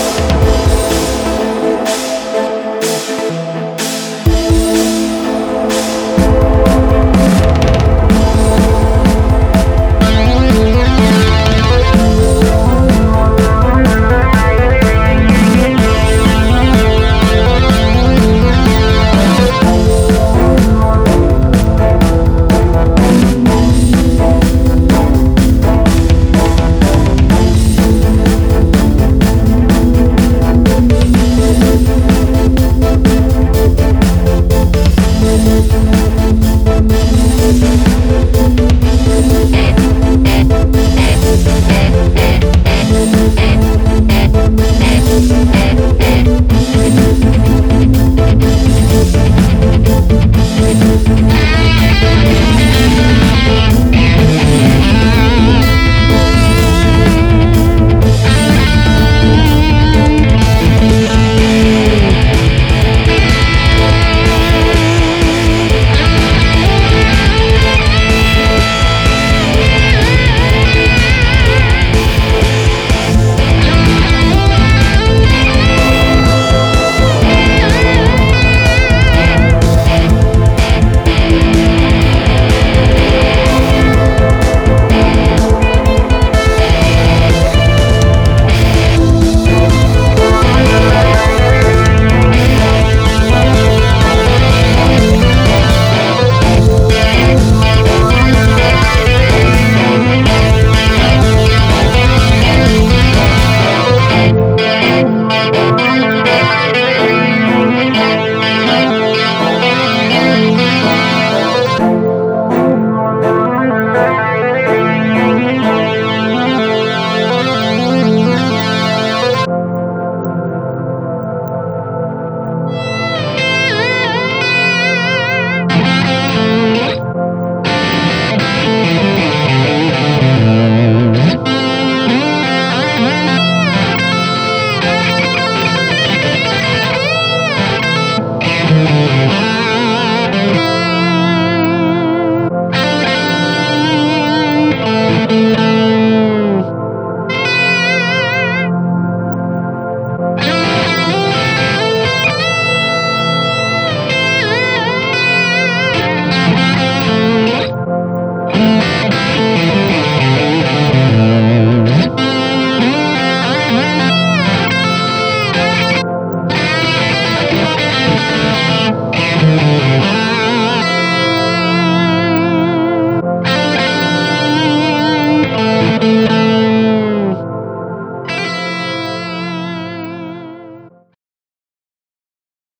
you